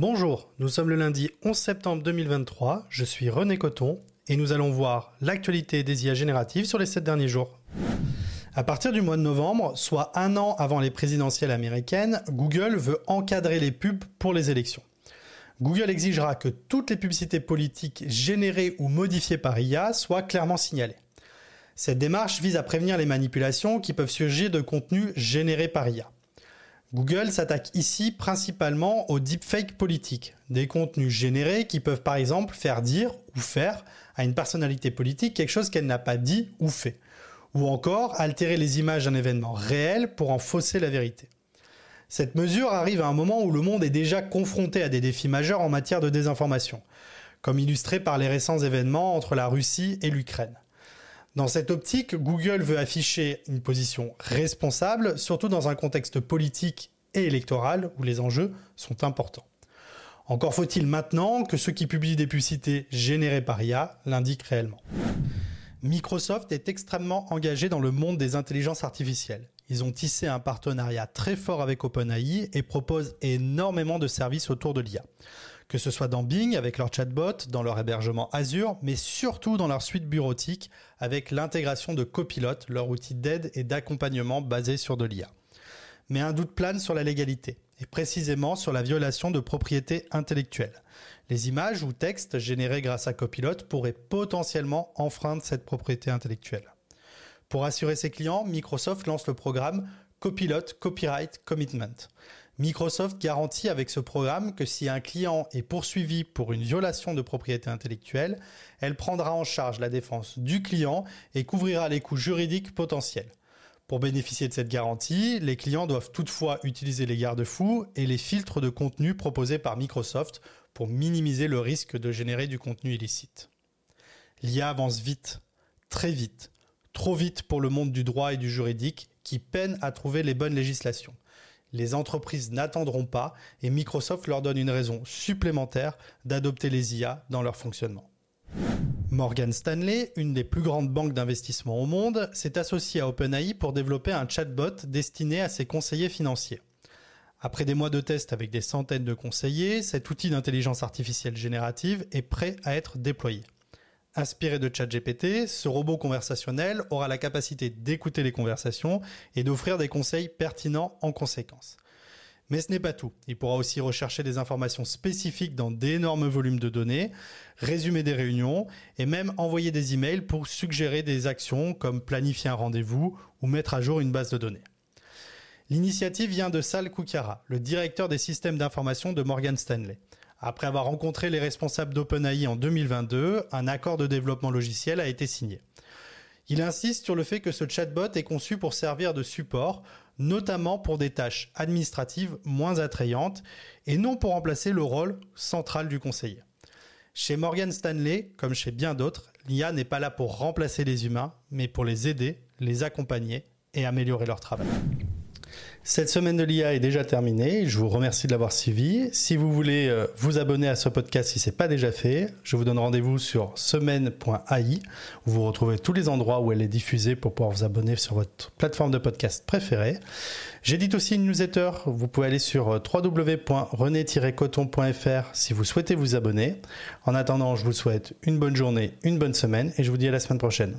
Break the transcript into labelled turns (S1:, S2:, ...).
S1: Bonjour, nous sommes le lundi 11 septembre 2023, je suis René Coton et nous allons voir l'actualité des IA génératives sur les 7 derniers jours. À partir du mois de novembre, soit un an avant les présidentielles américaines, Google veut encadrer les pubs pour les élections. Google exigera que toutes les publicités politiques générées ou modifiées par IA soient clairement signalées. Cette démarche vise à prévenir les manipulations qui peuvent surgir de contenus générés par IA. Google s'attaque ici principalement aux deepfakes politiques, des contenus générés qui peuvent par exemple faire dire ou faire à une personnalité politique quelque chose qu'elle n'a pas dit ou fait, ou encore altérer les images d'un événement réel pour en fausser la vérité. Cette mesure arrive à un moment où le monde est déjà confronté à des défis majeurs en matière de désinformation, comme illustré par les récents événements entre la Russie et l'Ukraine. Dans cette optique, Google veut afficher une position responsable, surtout dans un contexte politique et électoral où les enjeux sont importants. Encore faut-il maintenant que ceux qui publient des publicités générées par IA l'indiquent réellement. Microsoft est extrêmement engagé dans le monde des intelligences artificielles. Ils ont tissé un partenariat très fort avec OpenAI et proposent énormément de services autour de l'IA que ce soit dans Bing avec leur chatbot, dans leur hébergement Azure, mais surtout dans leur suite bureautique avec l'intégration de Copilot, leur outil d'aide et d'accompagnement basé sur de l'IA. Mais un doute plane sur la légalité, et précisément sur la violation de propriété intellectuelle. Les images ou textes générés grâce à Copilot pourraient potentiellement enfreindre cette propriété intellectuelle. Pour assurer ses clients, Microsoft lance le programme Copilot Copyright Commitment. Microsoft garantit avec ce programme que si un client est poursuivi pour une violation de propriété intellectuelle, elle prendra en charge la défense du client et couvrira les coûts juridiques potentiels. Pour bénéficier de cette garantie, les clients doivent toutefois utiliser les garde-fous et les filtres de contenu proposés par Microsoft pour minimiser le risque de générer du contenu illicite. L'IA avance vite, très vite, trop vite pour le monde du droit et du juridique qui peine à trouver les bonnes législations. Les entreprises n'attendront pas et Microsoft leur donne une raison supplémentaire d'adopter les IA dans leur fonctionnement. Morgan Stanley, une des plus grandes banques d'investissement au monde, s'est associée à OpenAI pour développer un chatbot destiné à ses conseillers financiers. Après des mois de tests avec des centaines de conseillers, cet outil d'intelligence artificielle générative est prêt à être déployé. Inspiré de ChatGPT, ce robot conversationnel aura la capacité d'écouter les conversations et d'offrir des conseils pertinents en conséquence. Mais ce n'est pas tout. Il pourra aussi rechercher des informations spécifiques dans d'énormes volumes de données, résumer des réunions et même envoyer des emails pour suggérer des actions comme planifier un rendez-vous ou mettre à jour une base de données. L'initiative vient de Sal Koukiara, le directeur des systèmes d'information de Morgan Stanley. Après avoir rencontré les responsables d'OpenAI en 2022, un accord de développement logiciel a été signé. Il insiste sur le fait que ce chatbot est conçu pour servir de support, notamment pour des tâches administratives moins attrayantes et non pour remplacer le rôle central du conseiller. Chez Morgan Stanley, comme chez bien d'autres, l'IA n'est pas là pour remplacer les humains, mais pour les aider, les accompagner et améliorer leur travail. Cette semaine de l'IA est déjà terminée. Je vous remercie de l'avoir suivi. Si vous voulez euh, vous abonner à ce podcast si ce n'est pas déjà fait, je vous donne rendez-vous sur semaine.ai où vous retrouvez tous les endroits où elle est diffusée pour pouvoir vous abonner sur votre plateforme de podcast préférée. J'édite aussi une newsletter. Vous pouvez aller sur euh, www.rené-coton.fr si vous souhaitez vous abonner. En attendant, je vous souhaite une bonne journée, une bonne semaine et je vous dis à la semaine prochaine.